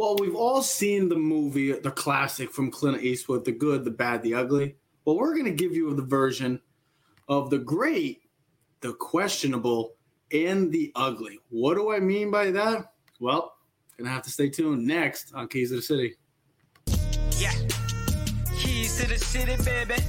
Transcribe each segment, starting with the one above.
Well, we've all seen the movie, the classic from Clint Eastwood, The Good, the Bad, the Ugly. Well, we're going to give you the version of the great, the questionable, and the ugly. What do I mean by that? Well, gonna have to stay tuned next on Keys of the City. Yeah. Keys to the city, baby.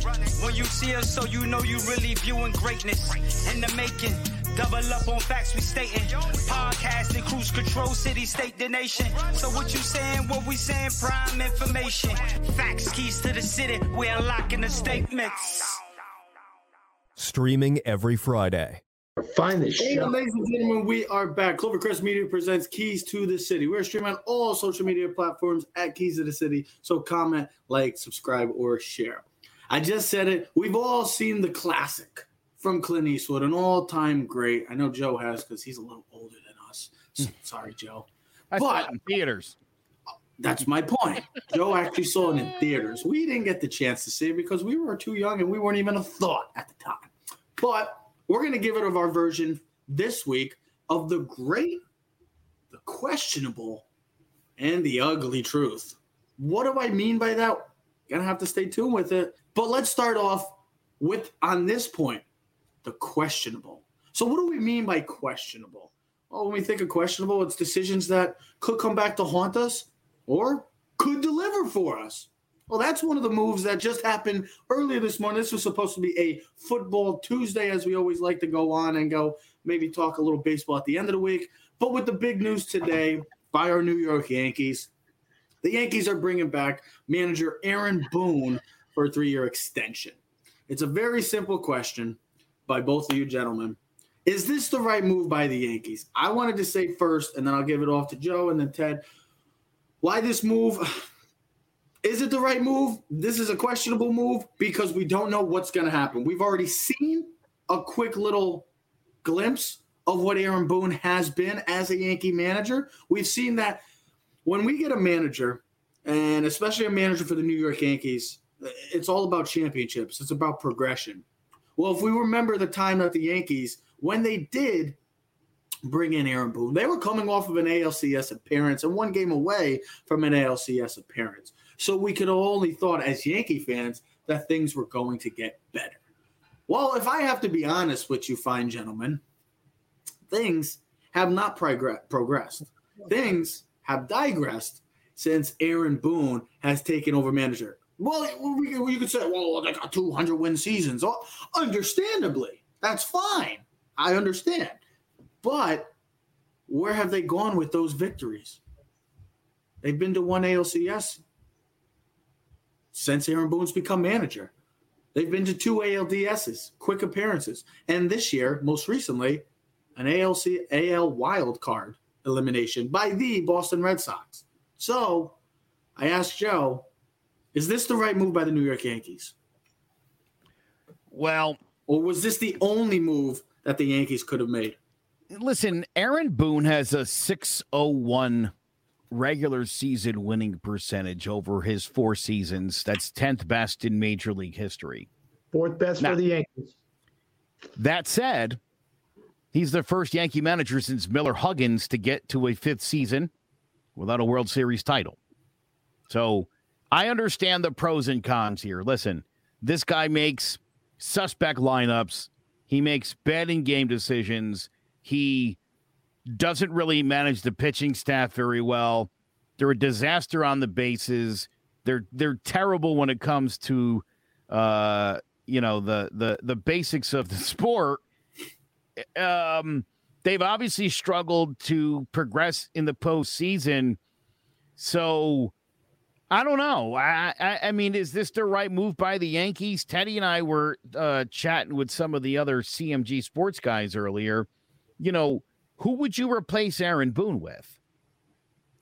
When you see us, so you know you really viewing greatness in the making. Double up on facts we stating. Podcasting, cruise control, city, state, the nation. So what you saying, what we saying, prime information. Facts, keys to the city, we unlocking the statements. Streaming every Friday. Find this Hey, show. ladies and gentlemen, we are back. Clovercrest Media presents Keys to the City. We're streaming on all social media platforms at Keys to the City. So comment, like, subscribe, or share. I just said it. We've all seen the classic from Clint Eastwood, an all-time great. I know Joe has because he's a little older than us. So, hmm. sorry, Joe. I saw But- it in theaters. That's my point. Joe actually saw it in theaters. We didn't get the chance to see it because we were too young and we weren't even a thought at the time. But we're going to give it of our version this week of the great, the questionable, and the ugly truth. What do I mean by that? Gonna have to stay tuned with it. But let's start off with on this point, the questionable. So, what do we mean by questionable? Well, when we think of questionable, it's decisions that could come back to haunt us or could deliver for us. Well, that's one of the moves that just happened earlier this morning. This was supposed to be a football Tuesday, as we always like to go on and go maybe talk a little baseball at the end of the week. But with the big news today by our New York Yankees, the Yankees are bringing back manager Aaron Boone for a three year extension. It's a very simple question by both of you gentlemen. Is this the right move by the Yankees? I wanted to say first, and then I'll give it off to Joe and then Ted. Why this move? Is it the right move? This is a questionable move because we don't know what's going to happen. We've already seen a quick little glimpse of what Aaron Boone has been as a Yankee manager. We've seen that when we get a manager, and especially a manager for the New York Yankees, it's all about championships. It's about progression. Well, if we remember the time that the Yankees, when they did bring in Aaron Boone, they were coming off of an ALCS appearance and one game away from an ALCS appearance. So we could have only thought as Yankee fans that things were going to get better. Well, if I have to be honest with you, fine gentlemen, things have not progr- progressed. Things have digressed since Aaron Boone has taken over manager. Well, we, you could say, well, they got 200 win seasons. Oh, understandably, that's fine. I understand. But where have they gone with those victories? They've been to one ALCS since Aaron Boone's become manager. They've been to two ALDSs, quick appearances, and this year, most recently, an ALC AL wild card elimination by the Boston Red Sox. So, I asked Joe, is this the right move by the New York Yankees, Well, or was this the only move that the Yankees could have made? listen, Aaron Boone has a 601 regular season winning percentage over his four seasons. That's 10th best in Major League history. Fourth best Now- for the Yankees. That said, he's the first Yankee manager since Miller Huggins to get to a fifth season without a World Series title. So I understand the pros and cons here. Listen, this guy makes suspect lineups, he makes betting game decisions, he doesn't really manage the pitching staff very well. They're a disaster on the bases. They're they're terrible when it comes to uh you know the the the basics of the sport um they've obviously struggled to progress in the postseason so i don't know. I, I i mean is this the right move by the yankees? Teddy and i were uh chatting with some of the other cmg sports guys earlier. You know who would you replace aaron boone with?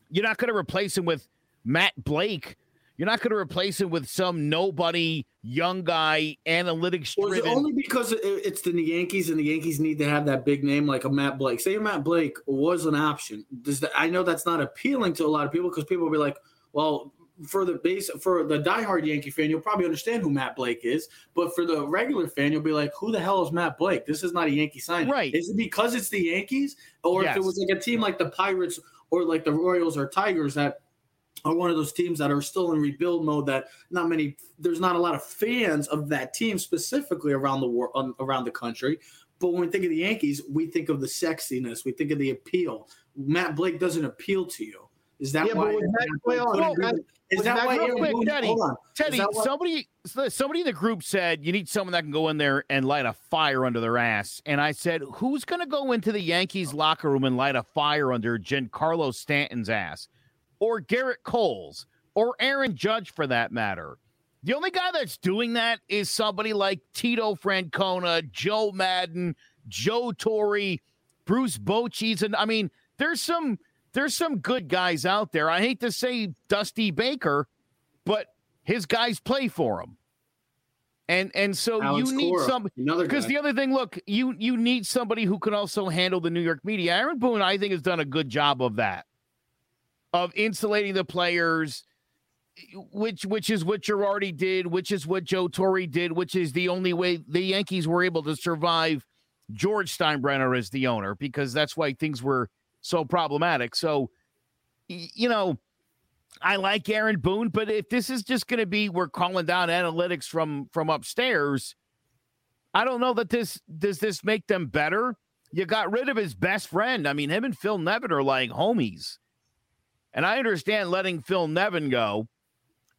You're not going to replace him with matt blake. You're not going to replace him with some nobody young guy analytics is it only because it's the Yankees and the Yankees need to have that big name like a Matt Blake? Say Matt Blake was an option. Does that, I know that's not appealing to a lot of people because people will be like, well, for the base for the diehard Yankee fan, you'll probably understand who Matt Blake is, but for the regular fan, you'll be like, who the hell is Matt Blake? This is not a Yankee signing. Right. Is it because it's the Yankees, or if it was like a team like the Pirates or like the Royals or Tigers that are one of those teams that are still in rebuild mode. That not many, there's not a lot of fans of that team specifically around the world, um, around the country. But when we think of the Yankees, we think of the sexiness, we think of the appeal. Matt Blake doesn't appeal to you. Is that Yeah, why? but with Matt Blake- Well, Matt- is that why? Blake- Aaron Quick, Teddy. Teddy, that why- somebody somebody in the group said you need someone that can go in there and light a fire under their ass. And I said, who's going to go into the Yankees locker room and light a fire under Giancarlo Stanton's ass, or Gerrit Cole's, or Aaron Judge for that matter? The only guy that's doing that is somebody like Tito Francona, Joe Maddon, Joe Torre, Bruce Bochy's, and I mean, there's some there's some good guys out there. I hate to say Dusty Baker, but his guys play for him. And and so Alex you need Cora, some because the other thing, look, you you need somebody who can also handle the New York media. Aaron Boone, I think, has done a good job of that, of insulating the players, which which is what Girardi did, which is what Joe Torre did, which is the only way the Yankees were able to survive George Steinbrenner as the owner, because that's why things were so problematic. So, you know, I like Aaron Boone, but if this is just going to be we're calling down analytics from from upstairs, I don't know that this does this make them better. You got rid of his best friend. I mean, him and Phil Nevin are like homies. And I understand letting Phil Nevin go.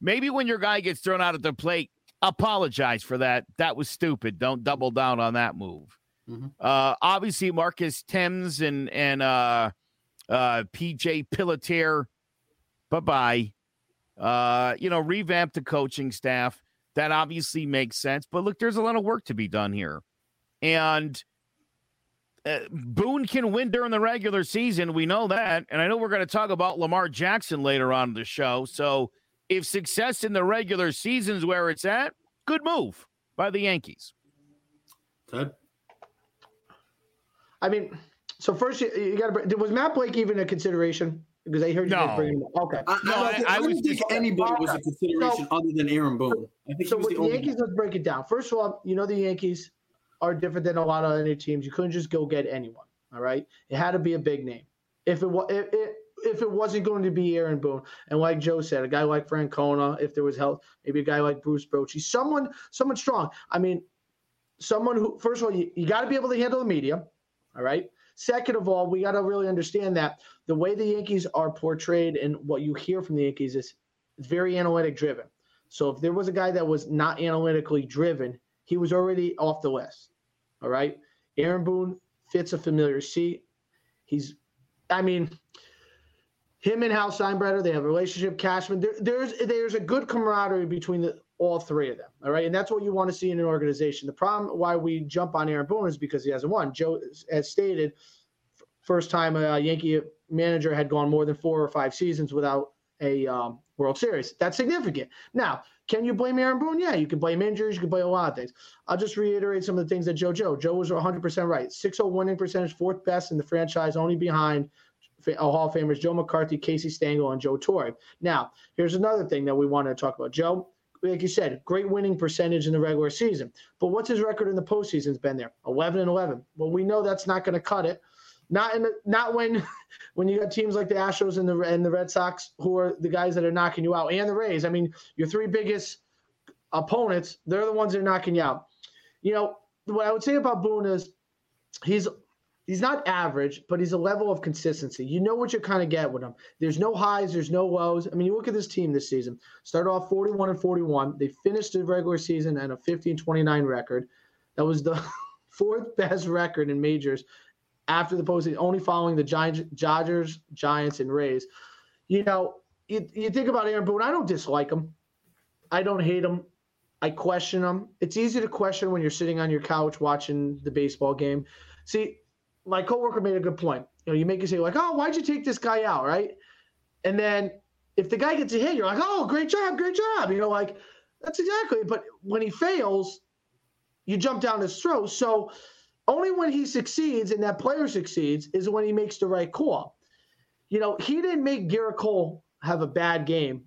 Maybe when your guy gets thrown out at the plate, apologize for that. That was stupid. Don't double down on that move. Mhm. Uh, obviously, Marcus Thames and and uh, uh, PJ Pilittere, bye bye. Uh, you know, revamp the coaching staff. That obviously makes sense. But look, there's a lot of work to be done here, and uh, Boone can win during the regular season. We know that, and I know we're going to talk about Lamar Jackson later on in the show. So, if success in the regular season is where it's at, good move by the Yankees. Ted? I mean, so first you, you got to. Was Matt Blake even a consideration? Because I heard you No. guys bring him. up. Okay. I, No, I, don't I- think- I I don't was think anybody was a Okay. consideration other than Aaron Boone. I think So with the the only Yankees, let's break it down. First of all, you know the Yankees are different than a lot of other teams. You couldn't just go get anyone. All right, it had to be a big name. If it was, if it, if it wasn't going to be Aaron Boone, and like Joe said, a guy like Francona, if there was help, maybe a guy like Bruce Bochy, someone, someone strong. I mean, someone who, first of all, you, you got to be able to handle the media. All right. Second of all, we got to really understand that the way the Yankees are portrayed and what you hear from the Yankees is very analytic driven. So if there was a guy that was not analytically driven, he was already off the list. All right. Aaron Boone fits a familiar seat. He's, I mean, him and Hal Steinbrenner, they have a relationship. Cashman, there, there's there's a good camaraderie between the all three of them. All right, and that's what you want to see in an organization. The problem why we jump on Aaron Boone is because he hasn't won. Joe has stated, first time a Yankee manager had gone more than four or five seasons without a um, World Series. That's significant. Now, can you blame Aaron Boone? Yeah, you can blame injuries. You can blame a lot of things. I'll just reiterate some of the things that Joe Joe. Joe was 100% right. 6 winning percentage, fourth best in the franchise, only behind Hall of Famers Joe McCarthy, Casey Stengel, and Joe Torre. Now, here's another thing that we want to talk about. Joe, like you said, great winning percentage in the regular season. But what's his record in the postseason? Has been there 11 and 11. Well, we know that's not going to cut it. Not in the, not when when you got teams like the Astros and the and the Red Sox who are the guys that are knocking you out, and the Rays. I mean, your three biggest opponents, they're the ones that are knocking you out. You know what I would say about Boone is he's he's not average, but he's a level of consistency. You know what you kind of get with him. There's no highs, there's no lows. I mean, you look at this team this season. Started off 41 and 41. They finished the regular season at a 15 29 record. That was the fourth best record in majors after the postseason, only following the Giants, Dodgers, Giants, and Rays. You know, you, you think about Aaron Boone. I don't dislike him. I don't hate him. I question him. It's easy to question when you're sitting on your couch watching the baseball game. See, my coworker made a good point. You know, you make you say like, "Oh, why'd you take this guy out?" Right? And then if the guy gets a hit, you're like, "Oh, great job, great job." You know, like that's exactly. But when he fails, you jump down his throat. So only when he succeeds and that player succeeds is when he makes the right call. You know, he didn't make Gerrit Cole have a bad game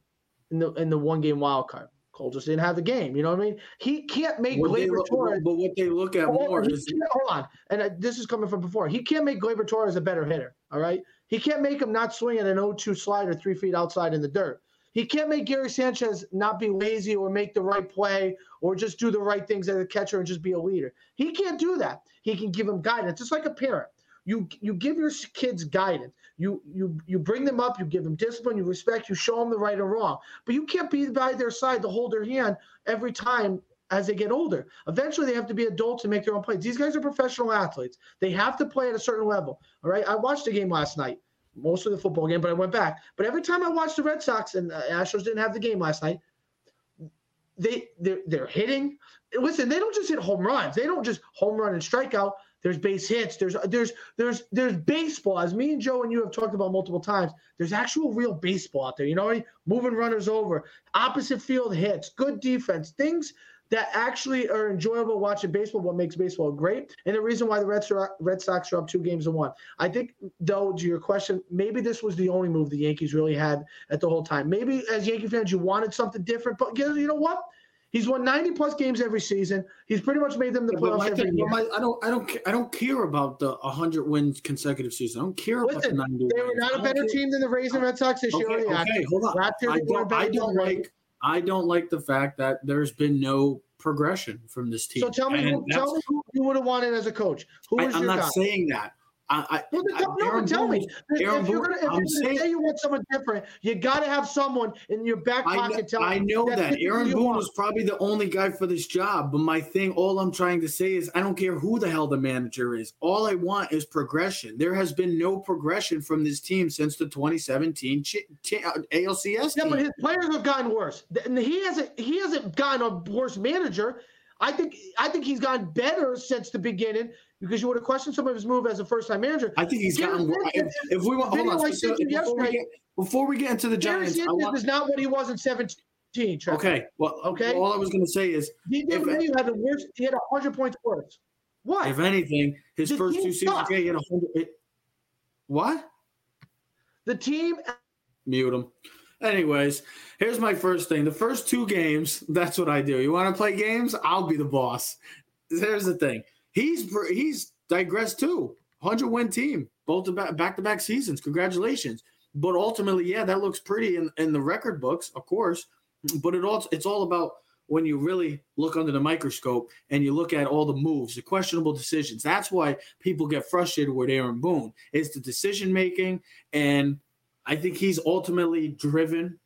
in the in the one game wild card. Cole just didn't have the game. You know what I mean? He can't make What Gleyber look- Torres. but what they look at more is hold on, and uh, this is coming from before. He can't make Gleyber Torres a better hitter. All right, He can't make him not swing at an 0-2 slider three feet outside in the dirt. He can't make Gary Sanchez not be lazy or make the right play or just do the right things as a catcher and just be a leader. He can't do that. He can give him guidance. It's like a parent. You you give your kids guidance. You you you bring them up. You give them discipline. You respect. You show them the right and wrong. But you can't be by their side to hold their hand every time as they get older. Eventually, they have to be adults and make their own plays. These guys are professional athletes. They have to play at a certain level. All right. I watched the game last night most of the football game, but I went back. But every time I watched the Red Sox and uh, Astros didn't have the game last night, they they're, they're hitting. Listen, they don't just hit home runs. They don't just home run and strikeout. There's base hits. There's there's there's there's baseball. As me and Joe and you have talked about multiple times, there's actual real baseball out there. You know, moving runners over, opposite field hits, good defense, things that actually are enjoyable watching baseball, what makes baseball great, and the reason why the Red, Red Sox are up two games to one. I think, though, to your question, maybe this was the only move the Yankees really had at the whole time. Maybe as Yankee fans, you wanted something different, but you know what? He's won 90 plus games every season. He's pretty much made them the playoffs every year. My, I don't, I don't, I don't care about the 100 wins consecutive season. I don't care Listen, about the 90. They were not a better team than the Rays and Red Sox this okay, year. Okay, hold on. I don't, I don't like. I don't like the fact that there's been no progression from this team. So tell me, who, tell me who you would have wanted as a coach. Who I, am not guy? saying that. I, I, well, no, but tell me. Aaron if you're going to say you want someone different, you got to have someone in your back pocket. I know, I know that. that. Aaron Boone was probably the only guy for this job. But my thing, all I'm trying to say is, I don't care who the hell the manager is. All I want is progression. There has been no progression from this team since the 2017 ch- ch- uh, ALCS. Yeah, team. but his players have gotten worse. And he hasn't. He hasn't gotten a worse manager. I think I think he's gotten better since the beginning because you would have questioned some of his move as a first time manager. I think he's gotten worse. If, if, we want, hold on, so, before, we get, before we get into the Giants, I want, is not what he was in 17. Trevor. Okay. Well, okay. All I was going to say is he if, had the worst. He had hundred points worse. What? If anything, his the first two seasons, he had hundred. What? The team. Mute him. Anyways, here's my first thing. The first two games, that's what I do. You want to play games? I'll be the boss. Here's the thing. He's he's digressed too. 100 win team, both back to back seasons. Congratulations. But ultimately, yeah, that looks pretty in, in the record books, of course. But it all it's all about when you really look under the microscope and you look at all the moves, the questionable decisions. That's why people get frustrated with Aaron Boone. It's the decision making and I think he's ultimately driven,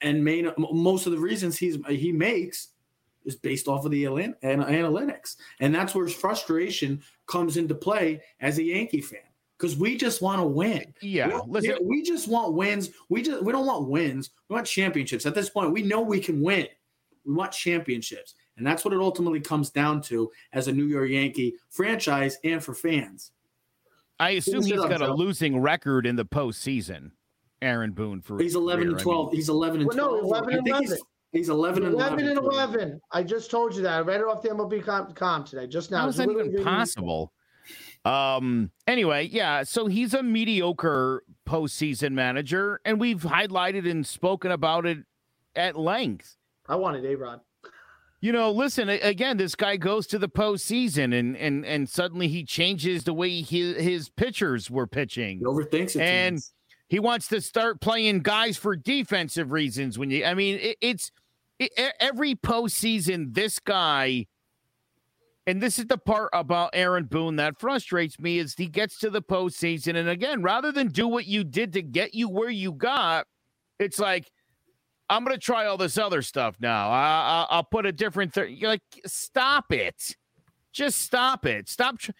and main most of the reasons he's he makes is based off of the analytics, and that's where frustration comes into play as a Yankee fan because we just want to win. Yeah, listen, we just want wins. We just we don't want wins. We want championships. At this point, we know we can win. We want championships, and that's what it ultimately comes down to as a New York Yankee franchise and for fans. I assume he's got a losing record in the postseason. Aaron Boone for he's 11 career. and 12. I mean, he's 11 and well, 12. No, 11 and 11. He's, he's 11 and 11. 11 and 11. I just told you that. I read it off the MLB.com today just now. How is that even possible? Um. Anyway, yeah. So he's a mediocre postseason manager, and we've highlighted and spoken about it at length. I wanted A Rod. You know, listen again. This guy goes to the postseason, and and and suddenly he changes the way his his pitchers were pitching. He overthinks it. And he wants to start playing guys for defensive reasons. When you, I mean, it, it's it, every postseason, this guy, and this is the part about Aaron Boone that frustrates me is he gets to the postseason, and again, rather than do what you did to get you where you got, it's like I'm going to try all this other stuff now. I, will put a different. Th- You're like, stop it. Just stop it. Stop. Tr-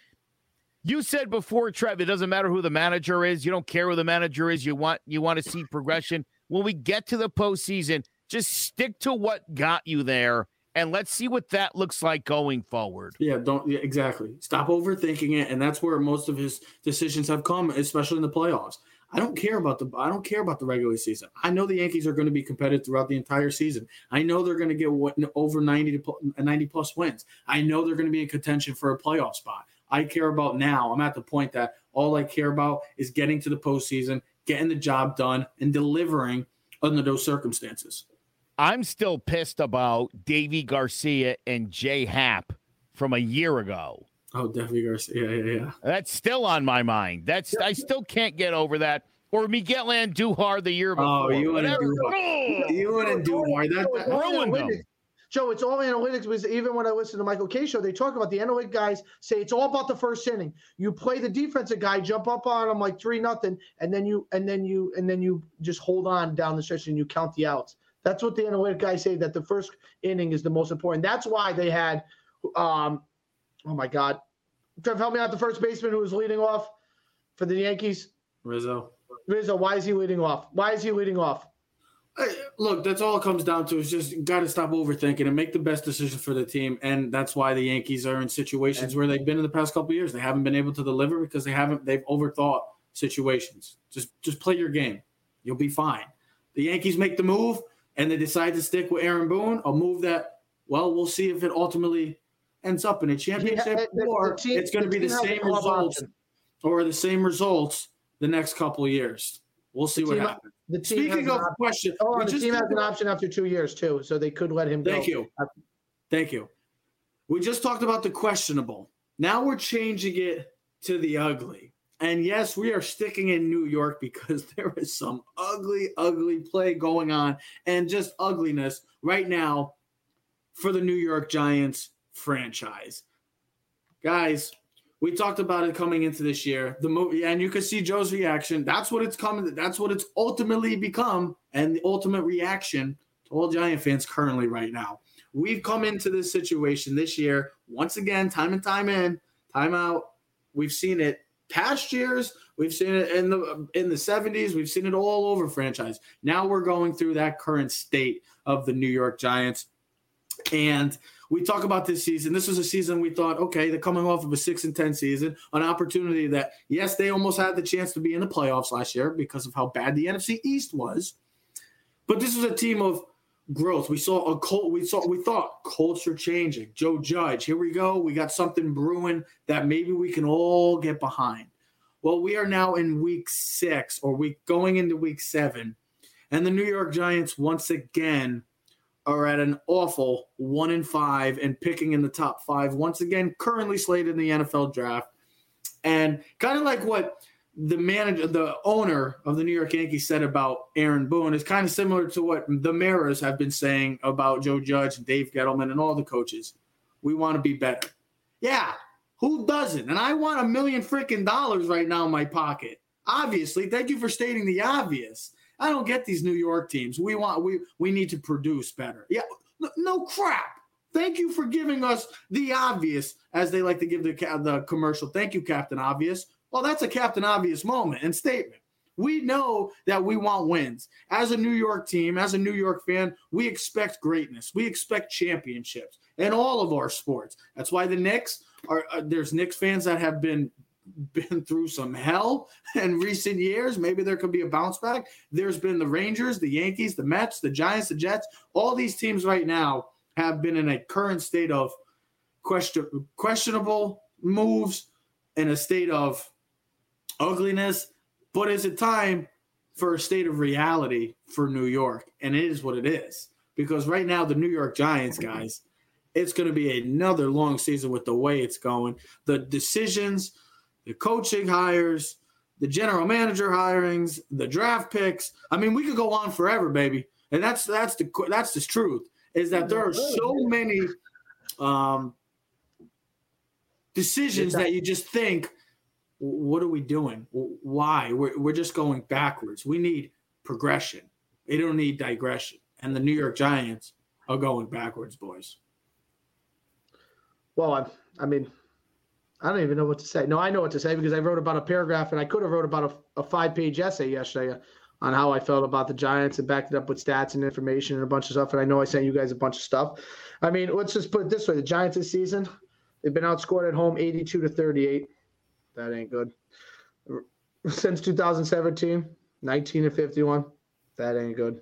you said before, Trev, it doesn't matter who the manager is. You don't care who the manager is. You want you want to see progression. When we get to the postseason, just stick to what got you there, and let's see what that looks like going forward. Yeah, don't yeah, exactly. Stop overthinking it, and that's where most of his decisions have come, especially in the playoffs. I don't care about the I don't care about the regular season. I know the Yankees are going to be competitive throughout the entire season. I know they're going to get over 90 to 90 plus wins. I know they're going to be in contention for a playoff spot. I care about now. I'm at the point that all I care about is getting to the postseason, getting the job done, and delivering under those circumstances. I'm still pissed about Deivi Garcia and Jay Happ from a year ago. Oh, Deivi Garcia. Yeah, yeah, yeah. That's still on my mind. That's I still can't get over that. Or Miguel Andujar the year before. Oh, you and Whatever. Andujar. You wouldn't do more. That, that, ruined them. Joe, it's all analytics. Because even when I listen to Michael Kay show, they talk about the analytic guys say it's all about the first inning. You play the defensive guy, jump up on him like three nothing, and then you and then you and then you just hold on down the stretch and you count the outs. That's what the analytic guys say that the first inning is the most important. That's why they had, um, oh my God, Trev, help me out. The first baseman who was leading off for the Yankees, Rizzo. Rizzo. Why is he leading off? Why is he leading off? Look, that's all it comes down to is just got to stop overthinking and make the best decision for the team. And that's why the Yankees are in situations where they've been in the past couple of years. They haven't been able to deliver because they haven't they've overthought situations. Just just play your game. You'll be fine. The Yankees make the move and they decide to stick with Aaron Boone, a move that well, we'll see if it ultimately ends up in a championship the or it's going to be the team has a same results option. or the same results the next couple of years. We'll see what team- happens. The team Speaking of an question, Oh, we the just team has an option after two years too, so they could let him go. Thank you. Thank you. We just talked about the questionable. Now we're changing it to the ugly. And yes, we are sticking in New York because there is some ugly, ugly play going on and just ugliness right now for the New York Giants franchise. Guys, we talked about it coming into this year. The movie, and you can see Joe's reaction. That's what it's coming. That's what it's ultimately become, and the ultimate reaction to all Giant fans currently right now. We've come into this situation this year once again, time and time in, time out. We've seen it past years. We've seen it in the in the 70s. We've seen it all over franchise. Now we're going through that current state of the New York Giants. And we talk about this season. This was a season we thought, okay, they're coming off of a six and ten season, an opportunity that, yes, they almost had the chance to be in the playoffs last year because of how bad the NFC East was. But this was a team of growth. We saw a cult. We saw. We thought culture changing. Joe Judge. Here we go. We got something brewing that maybe we can all get behind. Well, we are now in week six, or week going into week seven, and the New York Giants once again are at an awful one in five and picking in the top five once again. Currently slated in the NFL draft, and kind of like what the manager, the owner of the New York Yankees said about Aaron Boone is kind of similar to what the Maras have been saying about Joe Judge and Dave Gettleman and all the coaches. We want to be better. Yeah, who doesn't? And I want a million freaking dollars right now in my pocket. Obviously, thank you for stating the obvious. I don't get these New York teams. We want we we need to produce better. Yeah, no, crap. Thank you for giving us the obvious, as they like to give the the commercial. Thank you, Captain Obvious. Well, that's a Captain Obvious moment and statement. We know that we want wins. As a New York team, as a New York fan, we expect greatness. We expect championships in all of our sports. That's why the Knicks are uh, there's Knicks fans that have been been through some hell in recent years. Maybe there could be a bounce back. There's been the Rangers, the Yankees, the Mets, the Giants, the Jets. All these teams right now have been in a current state of question questionable moves in a state of ugliness. But is it time for a state of reality for New York? And it is what it is. Because right now, the New York Giants, guys, it's going to be another long season with the way it's going. The decisions, the coaching hires, the general manager hirings, the draft picks. I mean, we could go on forever, baby. And that's that's the that's the truth is that there are so many um, decisions that you just think, what are we doing? Why? We're, we're just going backwards. We need progression. They don't need digression. And the New York Giants are going backwards, boys. Well, I, I mean, I don't even know what to say. No, I know what to say because I wrote about a paragraph and I could have wrote about a, a five page essay yesterday on how I felt about the Giants and backed it up with stats and information and a bunch of stuff. And I know I sent you guys a bunch of stuff. I mean, let's just put it this way: the Giants this season, they've been outscored at home 82 to 38. That ain't good. Since 2017, 19 to 51. That ain't good.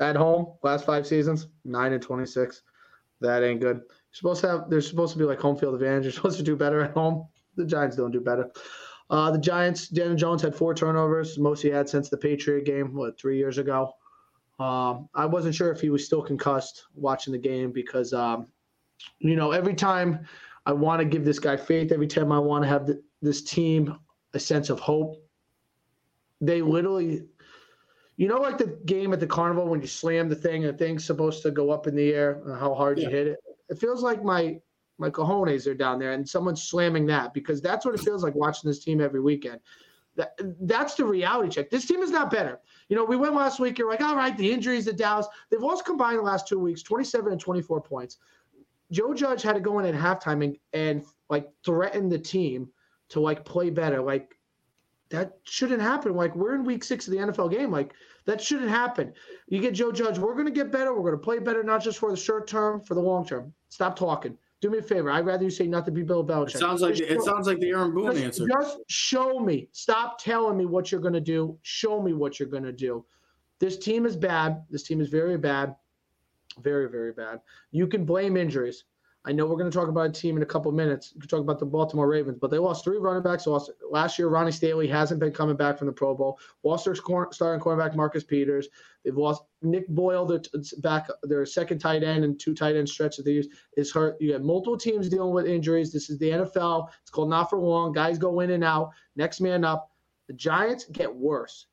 At home, last five seasons, 9 and 26. That ain't good. Supposed to have there's supposed to be like home field advantage. You're supposed to do better at home. The Giants don't do better. Uh, the Giants, Daniel Jones had four turnovers, most he had since the Patriot game, what three years ago. Um, I wasn't sure if he was still concussed watching the game because, um, you know, every time I want to give this guy faith every time. I want to have the, this team a sense of hope. They literally, you know, like the game at the carnival when you slam the thing and the thing's supposed to go up in the air, and how hard Yeah. you hit it. It feels like my my cojones are down there, and someone's slamming that because that's what it feels like watching this team every weekend. That, that's the reality check. This team is not better. You know, we went last week. You're like, all right, the injuries, the Dallas. They've lost combined the last two weeks, 27 and 24 points. Joe Judge had to go in at halftime and, and like threaten the team to like play better. Like that shouldn't happen. Like we're in week six of the NFL game. Like that shouldn't happen. You get Joe Judge. We're going to get better. We're going to play better, not just for the short term, for the long term. Stop talking. Do me a favor. I'd rather you say not to be Bill Belichick. It sounds like Just it show- sounds like the Aaron Boone just, answer. just show me. Stop telling me what you're going to do. Show me what you're going to do. This team is bad. This team is very bad. Very, very bad. You can blame injuries. I know we're going to talk about a team in a couple minutes. You can talk about the Baltimore Ravens, but they lost three running backs. Last year. Ronnie Stanley hasn't been coming back from the Pro Bowl. Lost their starting cornerback Marcus Peters. They've lost Nick Boyle, their back, their second tight end and two tight end stretch that they use is hurt. You have multiple teams dealing with injuries. This is the NFL. It's called not for long. Guys go in and out. Next man up. The Giants get worse.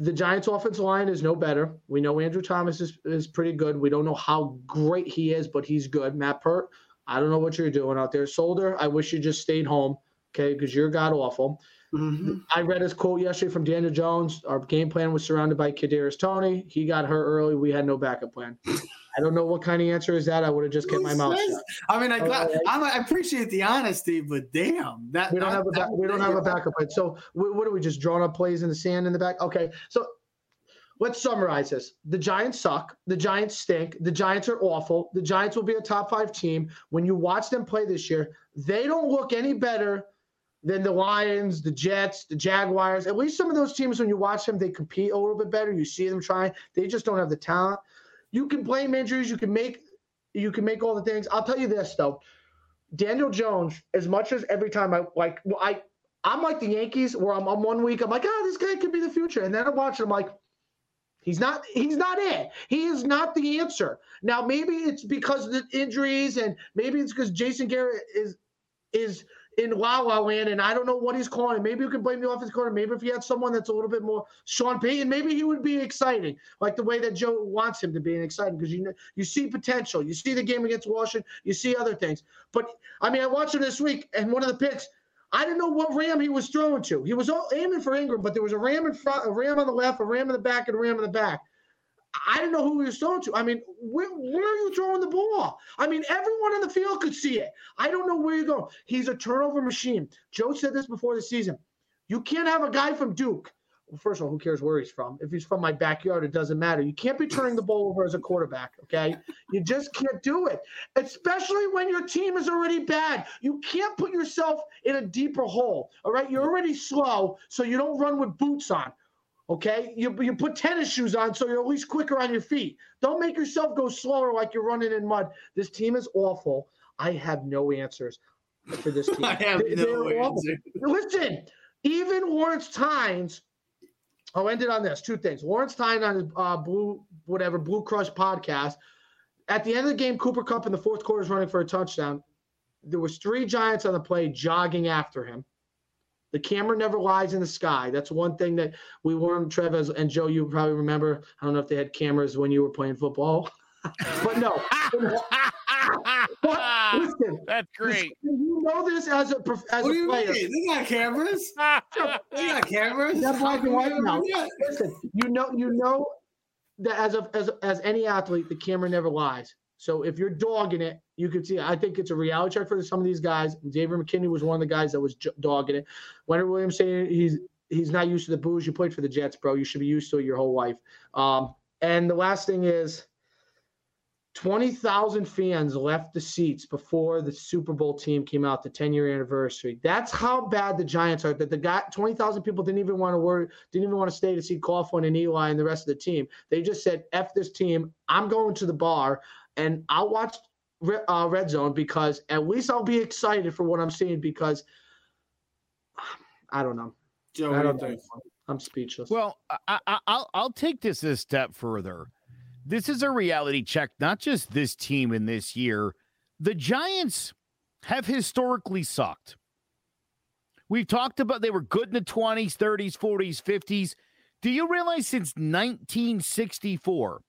The Giants' offensive line is no better. We know Andrew Thomas is, is pretty good. We don't know how great he is, but he's good. Matt Peart, I don't know what you're doing out there. Solder, I wish you just stayed home, okay, because you're god awful. Mhm. I read his quote yesterday from Daniel Jones. Our game plan was surrounded by Kadarius Toney. He got hurt early. We had no backup plan. I don't know what kind of answer is that. I would have just kept my mouth shut. I mean, I, got. I'm, I appreciate the honesty, but damn, that We don't that- have a back, we don't have a backup. So what are we just drawing up plays in the sand in the back? Okay, so let's summarize this. The Giants suck. The Giants stink. The Giants are awful. The Giants will be a top five team. When you watch them play this year, they don't look any better than the Lions, the Jets, the Jaguars. At least some of those teams, when you watch them, they compete a little bit better. You see them trying. They just don't have the talent. You can blame injuries. You can make you can make all the things. I'll tell you this though. Daniel Jones, as much as every time I like, well, I I'm like the Yankees, where I'm, I'm one week, I'm like, ah, this guy could be the future, and then I watch it, I'm like, he's not, he's not it. He is not the answer. Now, maybe it's because of the injuries, and maybe it's because Jason Garrett is is in La La Land, and I don't know what he's calling. Maybe you can blame the offense corner. Maybe if he had someone that's a little bit more Sean Payton, maybe he would be exciting, like the way that Joe wants him to be and exciting, because you know you see potential. You see the game against Washington. You see other things. But I mean, I watched him this week, and one of the picks, I didn't know what ram he was throwing to. He was all aiming for Engram, but there was a ram in front, a ram on the left, a ram in the back, and a ram in the back. I didn't know who he was throwing to. I mean, where, where are you throwing the ball? I mean, everyone on the field could see it. I don't know where you're going. He's a turnover machine. Joe said this before the season. You can't have a guy from Duke. Well, first of all, who cares where he's from? If he's from my backyard, it doesn't matter. You can't be turning the ball over as a quarterback, okay? You just can't do it, especially when your team is already bad. You can't put yourself in a deeper hole, all right? You're already slow, so you don't run with boots on. Okay, you, you put tennis shoes on so you're at least quicker on your feet. Don't make yourself go slower like you're running in mud. This team is awful. I have no answers for this team. I have They- no they're awful. answer. Listen, even Lawrence Tynes. I'll end it on this. Two things. Lawrence Tynes on his uh, Blue whatever Blue Crush podcast. At the end of the game, Cooper Kupp in the fourth quarter is running for a touchdown. There was three Giants on the play jogging after him. The camera never lies in the sky. That's one thing that we learned, Trev, as- and Joe, you probably remember. I don't know if they had cameras when you were playing football, but no. But listen, That's great. you know this as a prof- as What a do you player. mean? They got cameras. They got cameras. That's black and white now. Listen, you know, you know that as a as as any athlete, the camera never lies. So if you're dogging it, you can see. I think it's a reality check for some of these guys. David McKinney was one of the guys that was j- dogging it. Leonard Williams saying he's he's not used to the booze. You played for the Jets, bro. You should be used to it your whole life. Um, and the last thing is. 20,000 fans left the seats before the Super Bowl team came out, the 10 year anniversary. That's how bad the Giants are. That the guy, 20,000 people didn't even want to work, didn't even want to stay to see Coughlin and Eli and the rest of the team. They just said, F this team. I'm going to the bar and I'll watch Re- uh, Red Zone because at least I'll be excited for what I'm seeing because I don't know. Joe, I do you don't know. think? I'm speechless. Well, I, I, I'll I'll take this a step further. This is a reality check, not just this team in this year. The Giants have historically sucked. We've talked about they were good in the 20s, 30s, 40s, 50s. Do you realize since 1964,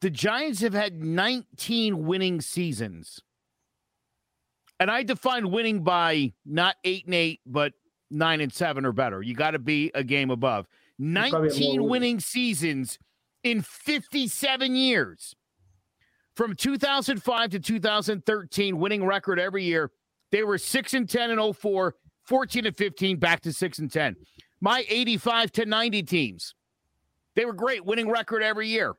the Giants have had 19 winning seasons? And I define winning by not eight and eight, but nine and seven or better. You got to be a game above. 19 winning seasons in 57 years. From 2005 to 2013, winning record every year. They were 6 and 10 and 04, 14 and 15, back to 6 and 10. My 85 to 90 teams. They were great, winning record every year.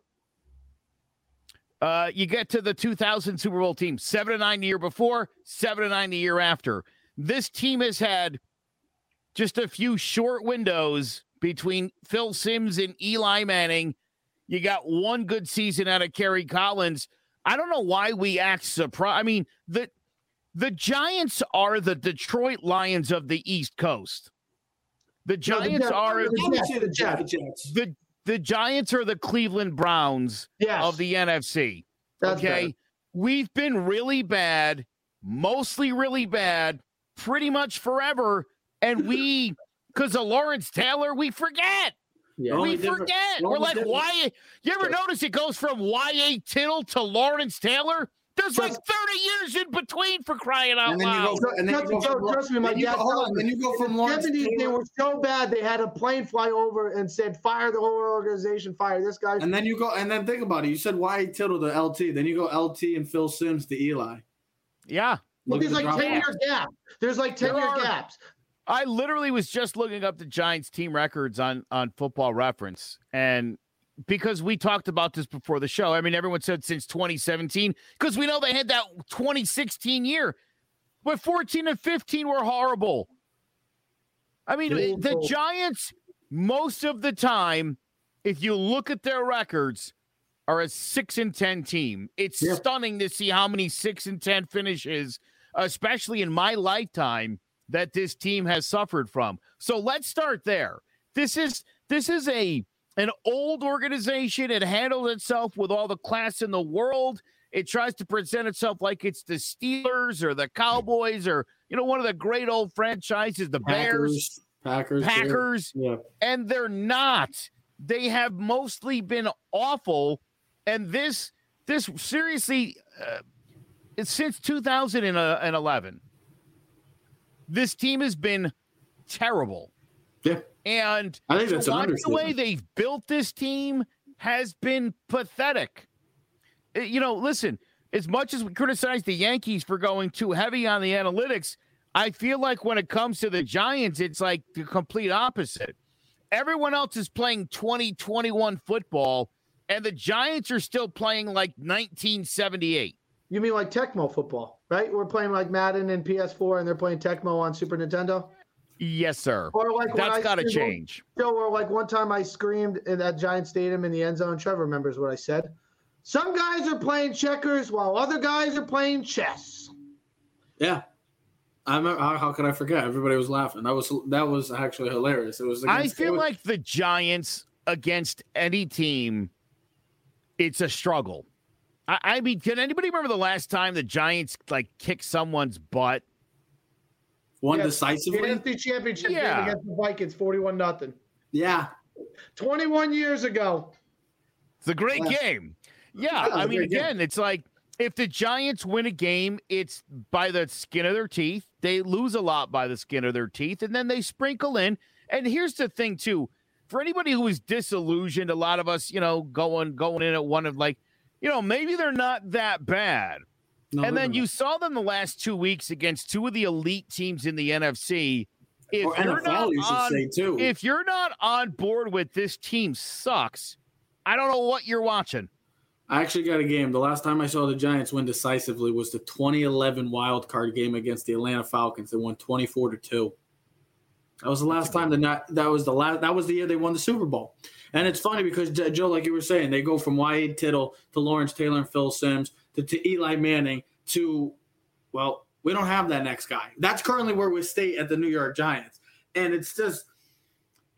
Uh, you get to the 2000 Super Bowl team, 7 to 9 the year before, 7 to 9 the year after. This team has had just a few short windows between Phil Simms and Eli Manning. You got one good season out of Kerry Collins. I don't know why we act surprised. I mean, the the Giants are the Detroit Lions of the East Coast. The Giants no, are the, the, Jets. the the Giants are the Cleveland Browns yes. of the NFC. That's okay. Better. We've been really bad, mostly really bad, pretty much forever. And we, because of Lawrence Taylor, we forget. Yeah. We forget. We're like, difference. why? You ever notice it goes from Y.A. Tittle to Lawrence Taylor? There's like 30 years in between for crying out And then you loud. go, and then you Trust go me, from, trust me, my then you go, dad hold on, me. then you go from Lawrence the 70s, they were so bad they had a plane fly over and said, "Fire the whole organization, fire this guy." and then you go, and then think about it. You said why Tittle to LT, then you go LT and Phil Simms to Eli. Yeah. But Look there's like ten off. year gap. There's like ten There year are. gaps. I literally was just looking up the Giants team records on on Football Reference, and because we talked about this before the show, I mean, everyone said since 2017 because we know they had that 2016 year, but 14 and 15 were horrible. I mean, Awful. the Giants most of the time, if you look at their records, are a six and ten team. It's Yeah. stunning to see how many six and ten finishes, especially in my lifetime, that this team has suffered from. So let's start there. This is this is a an old organization. It handles itself with all the class in the world. It tries to present itself like it's the Steelers or the Cowboys or you know one of the great old franchises, the Bears, Packers, Packers. Packers Yeah, and they're not. They have mostly been awful, and this this seriously, uh, it's since 2011. This team has been terrible, yeah. and I think that's an the way they've built this team has been pathetic. Uh, You know, listen, as much as we criticize the Yankees for going too heavy on the analytics, I feel like when it comes to the Giants, it's like the complete opposite. Everyone else is playing 2021 football, and the Giants are still playing like 1978. You mean like Tecmo football, right? We're playing like Madden and PS4, and they're playing Tecmo on Super Nintendo. Yes, sir. Or like when That's I got to screamed- change. Joe, or like one time I screamed in that Giant Stadium in the end zone. Trevor remembers what I said. Some guys are playing checkers while other guys are playing chess. Yeah. I remember how, how could I forget? Everybody was laughing. That was that was actually hilarious. It was. I feel was- like the Giants against any team, it's a struggle. I, I mean, can anybody remember the last time the Giants like kicked someone's butt? One Yeah, decisively. The NFC Championship Yeah. game against the Vikings, forty-one nothing. Yeah, Twenty-one years ago. It's a great Yeah. game. Yeah, Yeah, it's mean, great game. again, it's like if the Giants win a game, it's by the skin of their teeth. They lose a lot by the skin of their teeth, and then they sprinkle in. And here's the thing, too. For anybody who is disillusioned, a lot of us, you know, going going in at one of like, you know, maybe they're not that bad. No, and then not. you saw them the last two weeks against two of the elite teams in the NFC. If or you're not you should on, say too. if you're not on board with this team sucks, I don't know what you're watching. I actually got a game. The last time I saw the Giants win decisively was the 2011 wild card game against the Atlanta Falcons. They won 24 to two. That was the last time the not that was the last that was the year they won the Super Bowl. And it's funny because Joe, like you were saying, they go from Y.A. Tittle to Lawrence Taylor and Phil Simms to, to Eli Manning to well, we don't have that next guy. That's currently where we stay at the New York Giants. And it's just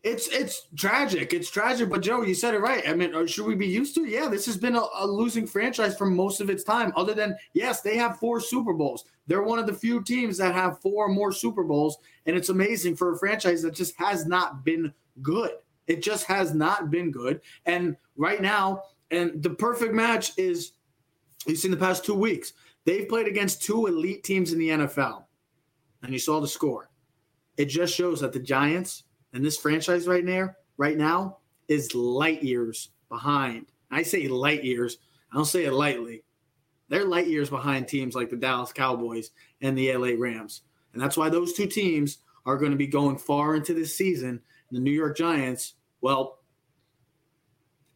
It's it's tragic. It's tragic. But Joe, you said it right. I mean, uh, should we be used to? it? Yeah, this has been a, a losing franchise for most of its time. Other than yes, they have four Super Bowls. They're one of the few teams that have four or more Super Bowls, and it's amazing for a franchise that just has not been good. It just has not been good. And right now, and the perfect match is you see in the past two weeks, they've played against two elite teams in the NFL. And you saw the score. It just shows that the Giants and this franchise right now, right now, is light years behind. I say light years. I don't say it lightly. They're light years behind teams like the Dallas Cowboys and the LA Rams. And that's why those two teams are going to be going far into this season. The New York Giants, well,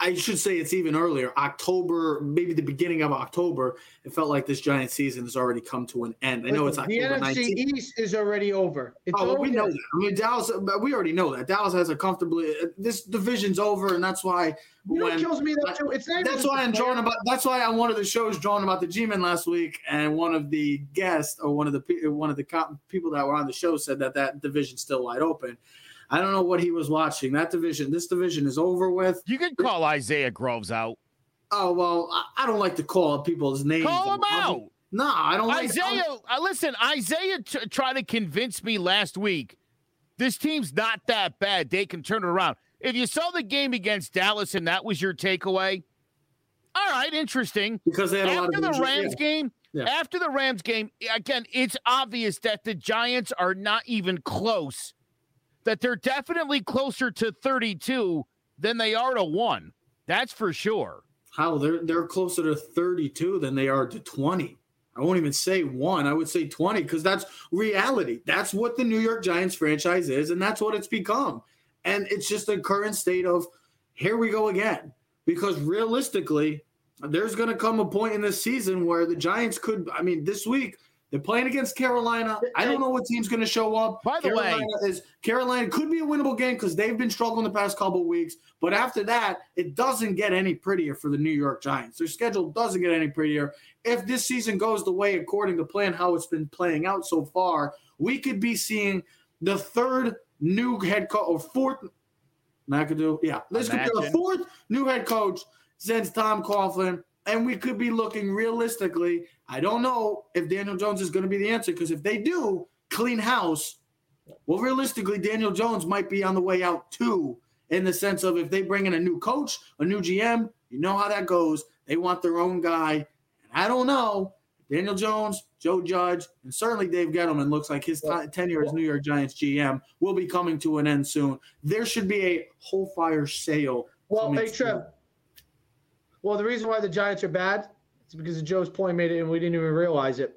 I should say it's even earlier, October, maybe the beginning of October. It felt like this Giant season has already come to an end. I know it's the October NFC 19th. East is already over. It's Oh, well, we know that. I mean, Dallas. We already know that Dallas has a comfortably. Uh, this division's over, and that's why. You know when- kills me though, too? It's not that's why I'm drawing about. That's why on one of the shows drawing about the G-men last week, and one of the guests or one of the one of the people that were on the show said that that division's still wide open. I don't know what he was watching. That division, this division is over with. You can call Isaiah Groves out. Oh well, I, I don't like to call people's names. Call him out. No, I don't like Isaiah, uh, listen, Isaiah t- tried to convince me last week this team's not that bad. They can turn it around. If you saw the game against Dallas and that was your takeaway, all right, interesting. because they had a lot After the Rams yeah. game, Yeah. after the Rams game, again, it's obvious that the Giants are not even close. That they're definitely closer to 32 than they are to one. That's for sure. How they're they're closer to 32 than they are to 20. I won't even say one. I would say 20 because that's reality. That's what the New York Giants franchise is, and that's what it's become. And it's just the current state of here we go again. Because realistically, there's going to come a point in this season where the Giants could. I mean, this week they're playing against Carolina. I don't know what team's going to show up. By the way- is Carolina could be a winnable game because they've been struggling the past couple weeks. But after that, it doesn't get any prettier for the New York Giants. Their schedule doesn't get any prettier. If this season goes the way according to plan, how it's been playing out so far, we could be seeing the third new head coach or fourth. McAdoo, yeah, this could be the fourth new head coach since Tom Coughlin, and we could be looking realistically. I don't know if Daniel Jones is going to be the answer because if they do clean house, well, realistically, Daniel Jones might be on the way out too, in the sense of if they bring in a new coach, a new GM, you know how that goes. They want their own guy. And I don't know. Daniel Jones, Joe Judge, and certainly Dave Gettleman looks like his ti- tenure as New York Giants GM will be coming to an end soon. There should be a whole fire sale. Well, hey. Trev. Well, the reason why the Giants are bad is because of Joe's point made it, and we didn't even realize it.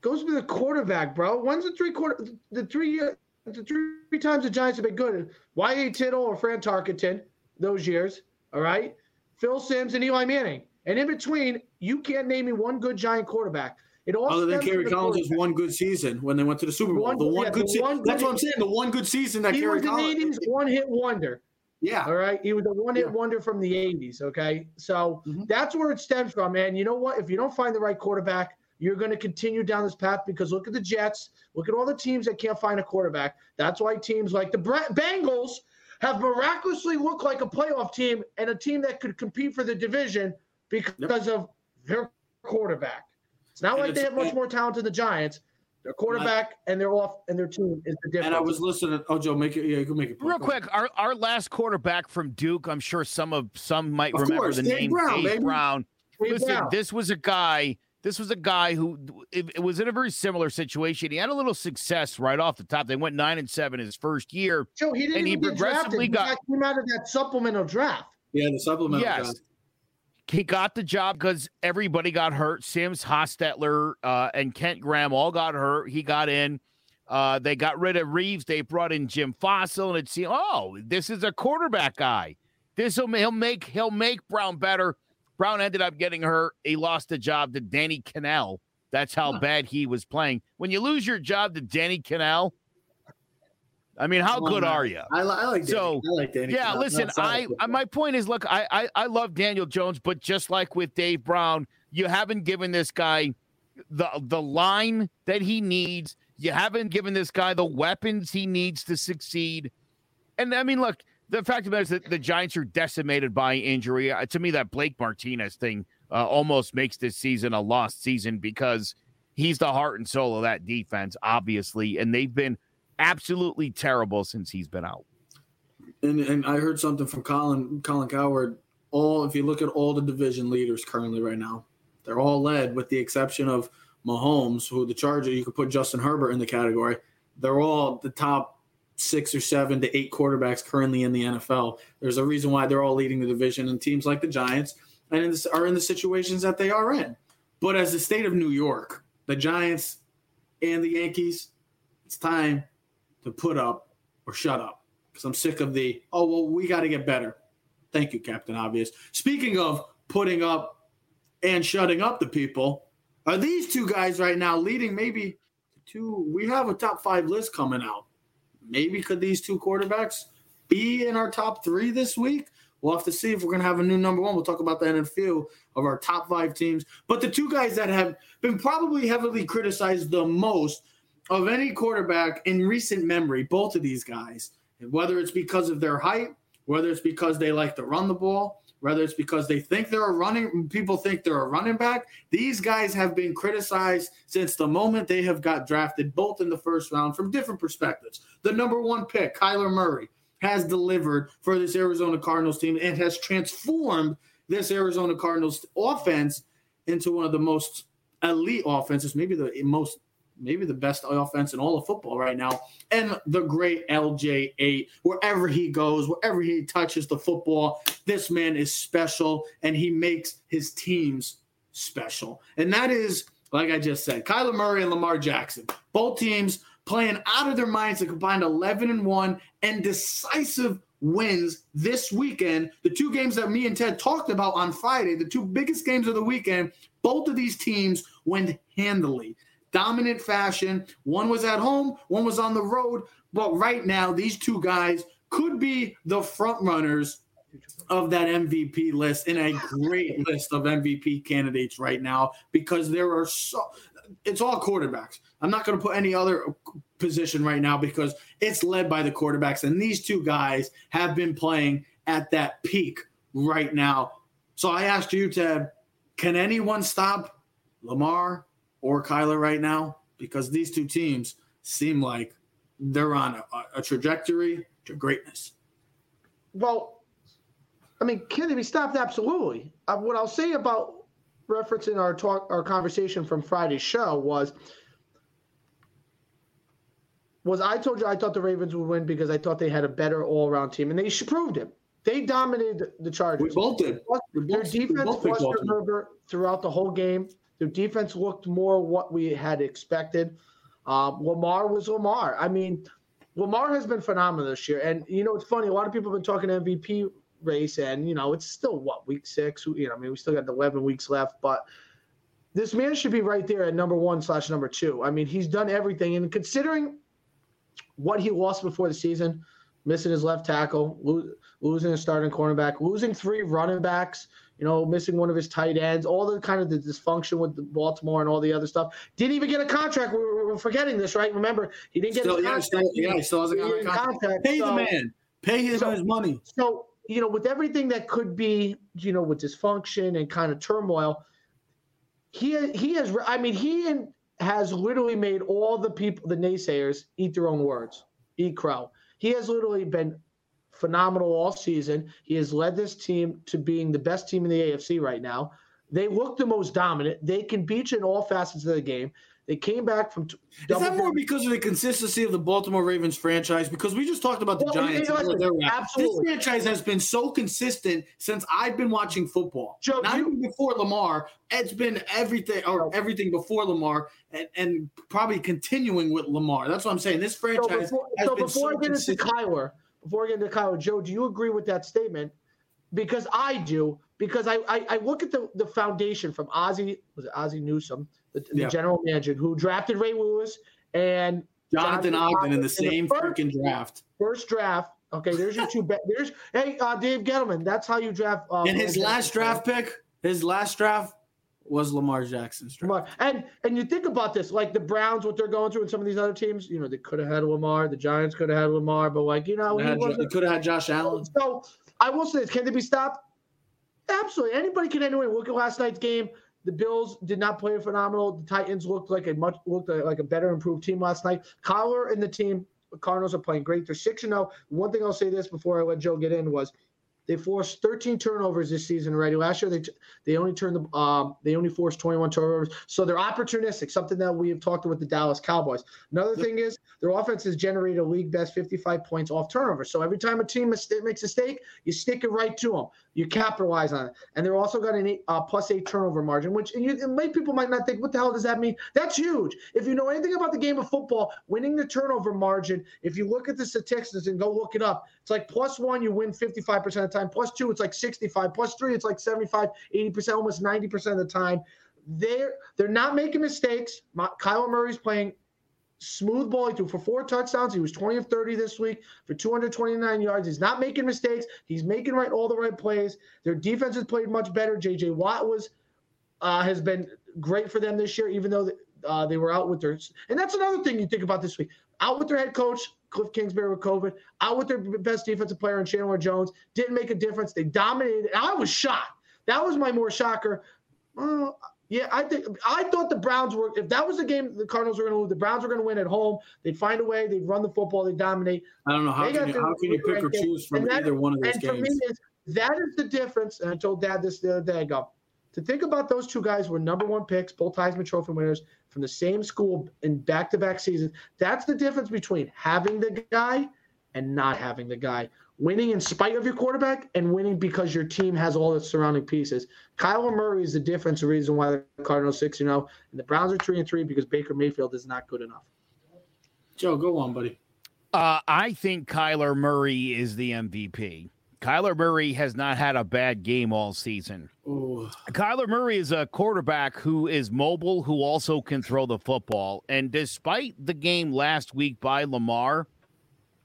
Goes to the quarterback, bro. When's the three quarter, the three, uh, the three times the Giants have been good? Y.A. Tittle or Fran Tarkenton those years. All right, Phil Simms and Eli Manning, and in between, you can't name me one good Giant quarterback. It all Other than Kerry Collins' one good season when they went to the Super Bowl. One- the one yeah, good season. That's what I'm saying. The one good season that Kerry Collins. 80s one hit wonder. Yeah. All right. He was a one hit Yeah. wonder from the 80s. Okay. So Mhm. that's where it stems from. man. you know what? If you don't find the right quarterback, you're going to continue down this path because look at the Jets. Look at all the teams that can't find a quarterback. That's why teams like the Bengals have miraculously looked like a playoff team and a team that could compete for the division because of their quarterback. It's not And like they have much more talent than the Giants. Their quarterback and they're off and their team is the difference. And I was listening. Oh, Joe, make it. Yeah, you can make it. Real quick, our, our last quarterback from Duke, I'm sure some of some might Of remember course, the Dave name Brown, Dave. Brown. Dave Listen, Brown. this was a guy. This was a guy who it, it was in a very similar situation. He had a little success right off the top. They went nine and seven his first year. Joe, he didn't and he even get progressively drafted. got- He came out of that supplemental draft. Yeah, the supplemental. Yes. draft. He got the job because everybody got hurt. Simms, Hostetler, uh, and Kent Graham all got hurt. He got in. Uh, they got rid of Reeves. They brought in Jim Fassel, and it seemed, oh, this is a quarterback guy. This will he'll make he'll make Brown better. Brown ended up getting hurt. He lost the job to Danny Kanell. That's how Huh. bad he was playing. When you lose your job to Danny Kanell, I mean, how on, good man. are you? I, I like. So, I like Danny. Yeah, Not- listen, solid I, I my point is, look, I, I I love Daniel Jones, but just like with Dave Brown, you haven't given this guy the the line that he needs. You haven't given this guy the weapons he needs to succeed. And I mean, look, the fact of the matter is that the Giants are decimated by injury. Uh, to me, that Blake Martinez thing uh, almost makes this season a lost season because he's the heart and soul of that defense, obviously, and they've been absolutely terrible since he's been out. And and I heard something from Colin Colin Cowherd. All if you look at all the division leaders currently right now, they're all led with the exception of Mahomes, who the Charger you could put Justin Herbert in the category. They're all the top six or seven to eight quarterbacks currently in the NFL. There's a reason why they're all leading the division, and teams like the Giants and in this, are in the situations that they are in. But as the state of New York, the Giants and the Yankees, it's time to put up or shut up because I'm sick of the oh well we got to get better. Thank you, Captain Obvious. Speaking of putting up and shutting up the people, are these two guys right now leading maybe two? We have a top five list coming out. Maybe could these two quarterbacks be in our top three this week? We'll have to see if we're going to have a new number one. We'll talk about that in a few of our top five teams. But the two guys that have been probably heavily criticized the most of any quarterback in recent memory, both of these guys, whether it's because of their height, whether it's because they like to run the ball, whether it's because they think they're a running people think they're a running back these guys have been criticized since the moment they have got drafted both in the first round from different perspectives. The number one pick kyler murray has delivered for this arizona cardinals team and has transformed this arizona cardinals offense into one of the most elite offenses maybe the most maybe the best offense in all of football right now. And the great LJ8, wherever he goes, wherever he touches the football, this man is special and he makes his teams special. And that is, like I just said, Kyler Murray and Lamar Jackson, both teams playing out of their minds to combine 11 and 1 and decisive wins this weekend. The two games that me and Ted talked about on Friday, the two biggest games of the weekend, both of these teams went handily dominant fashion. One was at home, one was on the road. But right now, these two guys could be the front runners of that MVP list in a great list of MVP candidates right now because there are so it's all quarterbacks. I'm not going to put any other position right now because it's led by the quarterbacks and these two guys have been playing at that peak right now. So I asked you Ted, can anyone stop Lamar, or Kyler right now because these two teams seem like they're on a, a trajectory to greatness. Well, I mean, can they be stopped? Absolutely. Uh, what I'll say about referencing our talk, our conversation from Friday's show was, was I told you I thought the Ravens would win because I thought they had a better all-around team, and they proved it. They dominated the Chargers. We both did. Their defense flustered Herbert throughout the whole game. Their defense looked more what we had expected. Um, Lamar was Lamar. I mean, Lamar has been phenomenal this year. And, you know, it's funny. A lot of people have been talking MVP race, and, you know, it's still, what, week six? You know, I mean, we still got 11 weeks left. But this man should be right there at number one slash number two. I mean, he's done everything. And considering what he lost before the season, missing his left tackle, lo- losing a starting cornerback, losing three running backs – you know, missing one of his tight ends, all the kind of the dysfunction with the Baltimore and all the other stuff. Didn't even get a contract. We're, we're forgetting this, right? Remember, he didn't get still, a contract. Yeah, he still hasn't got a contract. contract. Pay so, the man. Pay him so, his money. So, you know, with everything that could be, you know, with dysfunction and kind of turmoil, he he has. I mean, he has literally made all the people, the naysayers, eat their own words, eat crow. He has literally been phenomenal all season. He has led this team to being the best team in the AFC right now. They look the most dominant. They can beat you in all facets of the game. They came back from. T- Is that more because of the consistency of the Baltimore Ravens franchise? Because we just talked about the well, Giants. Absolutely. This franchise has been so consistent since I've been watching football. Joe, Not you, even before Lamar. It's been everything, or everything before Lamar, and, and probably continuing with Lamar. That's what I'm saying. This franchise so before, has so been before so I get into Kyler, before I get into Kyle, Joe, do you agree with that statement? Because I do. Because I, I, I look at the, the foundation from Ozzie was it Ozzie Newsome, the, the yeah. general manager who drafted Ray Lewis and Jonathan, Jonathan Ogden in the same in the freaking draft. First draft. Okay, there's your two. Be- there's hey uh, Dave Gettleman. That's how you draft. Uh, and his last draft pick, his last draft was Lamar Jackson's draft. Lamar. And and you think about this, like the Browns, what they're going through, and some of these other teams. You know, they could have had Lamar. The Giants could have had Lamar, but like you know, had- they could have had Josh Allen. So I will say this: Can they be stopped? Absolutely. Anybody can anyway. Look at last night's game. The Bills did not play phenomenal. The Titans looked like a much looked like a better improved team last night. Kyler and the team, the Cardinals are playing great. They're six and zero. One thing I'll say this before I let Joe get in was they forced 13 turnovers this season already. Last year they they only turned the um they only forced 21 turnovers. So they're opportunistic, something that we have talked about with the Dallas Cowboys. Another thing is their offense has generated a league best 55 points off turnovers. So every time a team makes a mistake, you stick it right to them. You capitalize on it, and they're also got an eight, uh, plus eight turnover margin, which and you, and many people might not think, what the hell does that mean? That's huge. If you know anything about the game of football, winning the turnover margin, if you look at the statistics and go look it up, it's like plus one, you win 55% of the time. Plus two, it's like 65. Plus three, it's like 75, 80%, almost 90% of the time. They're they're not making mistakes. My, Kyler Murray's playing smooth ball. He threw for four touchdowns. He was 20 of 30 this week for 229 yards. He's not making mistakes. He's making right all the right plays. Their defense has played much better. J.J. Watt was uh, has been great for them this year, even though uh, they were out with their. And that's another thing you think about this week. Out with their head coach Cliff Kingsbury with COVID. Out with their best defensive player in Chandler Jones. Didn't make a difference. They dominated. I was shocked. That was my more shocker. Well, yeah, I think I thought the Browns were. If that was the game the Cardinals were going to lose, the Browns were going to win at home. They'd find a way. They'd run the football. They'd dominate. I don't know how can you, how can you pick or choose from that- either one of those And for me, games. is that is the difference. And I told Dad this the other day. I go to think about those two guys were number one picks, both Heisman Trophy winners from the same school in back-to-back seasons. That's the difference between having the guy and not having the guy. Winning in spite of your quarterback and winning because your team has all the surrounding pieces. Kyler Murray is the difference, the reason why the Cardinals six and zero, and the Browns are three and three because Baker Mayfield is not good enough. Joe, go on, buddy. Uh, I think Kyler Murray is the MVP. Kyler Murray has not had a bad game all season. Oh, Kyler Murray is a quarterback who is mobile, who also can throw the football. And despite the game last week by Lamar,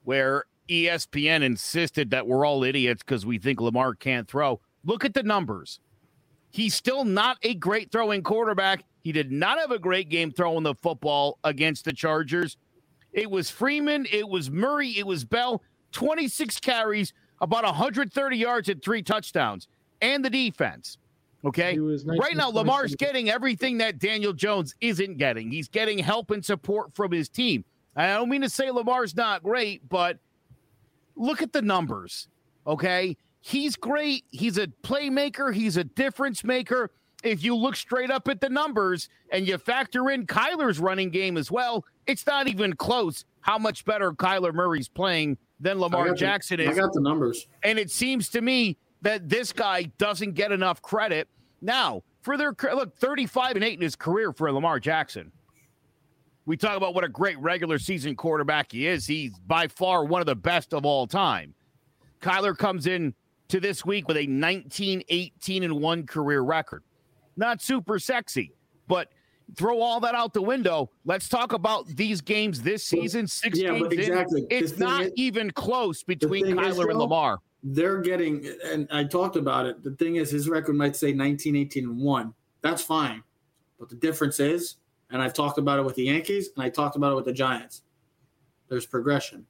where ESPN insisted that we're all idiots because we think Lamar can't throw, look at the numbers. He's still not a great throwing quarterback. He did not have a great game throwing the football against the Chargers. It was Freeman, it was Murray, it was Bell, 26 carries, about 130 yards and three touchdowns, and the defense. Okay. Right now, Lamar's getting everything that Daniel Jones isn't getting. He's getting help and support from his team. I don't mean to say Lamar's not great, but look at the numbers. Okay. He's great. He's a playmaker, he's a difference maker. If you look straight up at the numbers and you factor in Kyler's running game as well, it's not even close how much better Kyler Murray's playing than Lamar the- Jackson I is. got the numbers. And it seems to me that this guy doesn't get enough credit. Now, for their look, 35 and 8 in his career for Lamar Jackson. We talk about what a great regular season quarterback he is. He's by far one of the best of all time. Kyler comes in to this week with a 19 18 and 1 career record. Not super sexy, but throw all that out the window. Let's talk about these games this season, six Yeah, games but in. It's not is- even close between thing is, Kyler and Lamar. They're getting, and I talked about it. The thing is, his record might say 19, 18, and 1. That's fine. But the difference is, and I've talked about it with the Yankees, and I talked about it with the Giants, there's progression.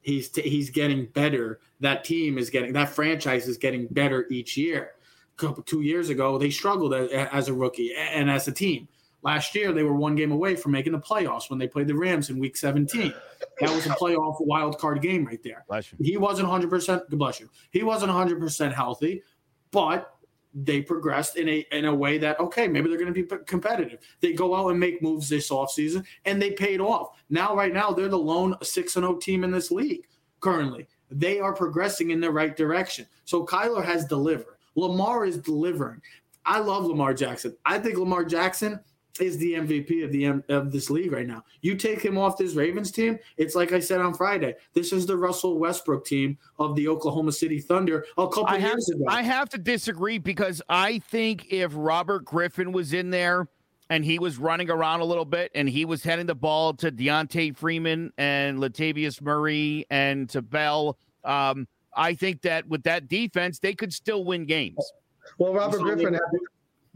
He's, t- he's getting better. That team is getting, that franchise is getting better each year. A couple, two years ago, they struggled as, as a rookie and as a team. Last year, they were one game away from making the playoffs when they played the Rams in Week 17. That was a playoff wild card game right there. He wasn't 100%, God bless you. He wasn't 100% healthy, but they progressed in a in a way that okay, maybe they're going to be competitive. They go out and make moves this offseason and they paid off. Now right now they're the lone 6 and 0 team in this league currently. They are progressing in the right direction. So Kyler has delivered. Lamar is delivering. I love Lamar Jackson. I think Lamar Jackson is the MVP of the M- of this league right now. You take him off this Ravens team, it's like I said on Friday. This is the Russell Westbrook team of the Oklahoma City Thunder a couple I have, years ago. I have to disagree because I think if Robert Griffin was in there and he was running around a little bit and he was heading the ball to Devonta Freeman and Latavius Murray and to Bell, um, I think that with that defense, they could still win games. Well, Robert Griffin had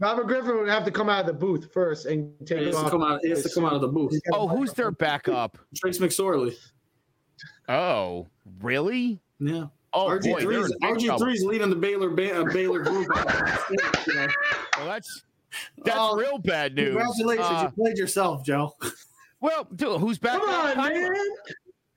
Robert Griffin would have to come out of the booth first and take He it has to off. come out. He has to come out of the booth. Oh, who's their backup? Trace McSorley. Oh, really? Yeah. Oh, RG boy, they're three. RG trouble. three is leading the Baylor ba- uh, Baylor group. Well, that's that's Oh, real bad news. Congratulations, Uh, you played yourself, Joe. well, dude, who's backing Come up? on, Kyler? man.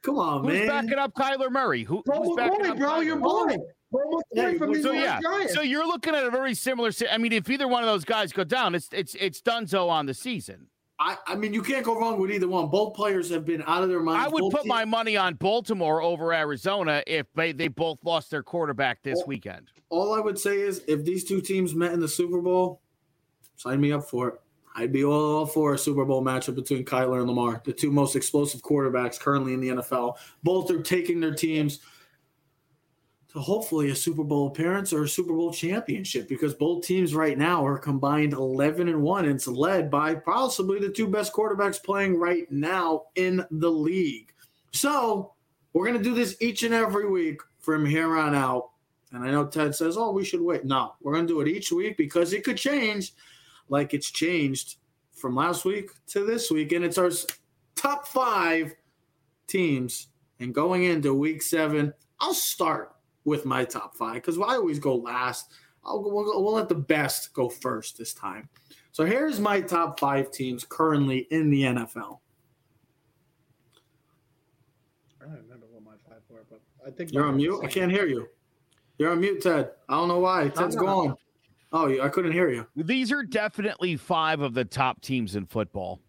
Come on, Who's man. Who's backing up Kyler Murray? Who, Bro, who's backing boy, up bro, Kyler? your boy. Bro, Yeah, from So New yeah, Giants. so you're looking at a very similar. I mean, if either one of those guys go down, it's it's it's Dunzo on the season. I, I mean, you can't go wrong with either one. Both players have been out of their minds. I would Both put teams- my money on Baltimore over Arizona if they, they both lost their quarterback this Well, weekend. all I would say is if these two teams met in the Super Bowl, sign me up for it. I'd be all for a Super Bowl matchup between Kyler and Lamar, the two most explosive quarterbacks currently in the NFL. Both are taking their teams to hopefully a Super Bowl appearance or a Super Bowl championship because both teams right now are combined 11 and 1 and it's led by possibly the two best quarterbacks playing right now in the league. So, we're going to do this each and every week from here on out. And I know Ted says, oh, we should wait. No, we're going to do it each week because it could change like it's changed from last week to this week. And it's our top five teams. And going into week seven, I'll start with my top five because I always go last. I'll, go- we'll, we'll let the best go first this time. So here's my top five teams currently in the NFL. I don't remember what my five were, but I think You're on mute. I can't hear you. You're on mute, Ted. I don't know why. Ted's gone. Oh, I couldn't hear you. These are definitely five of the top teams in football.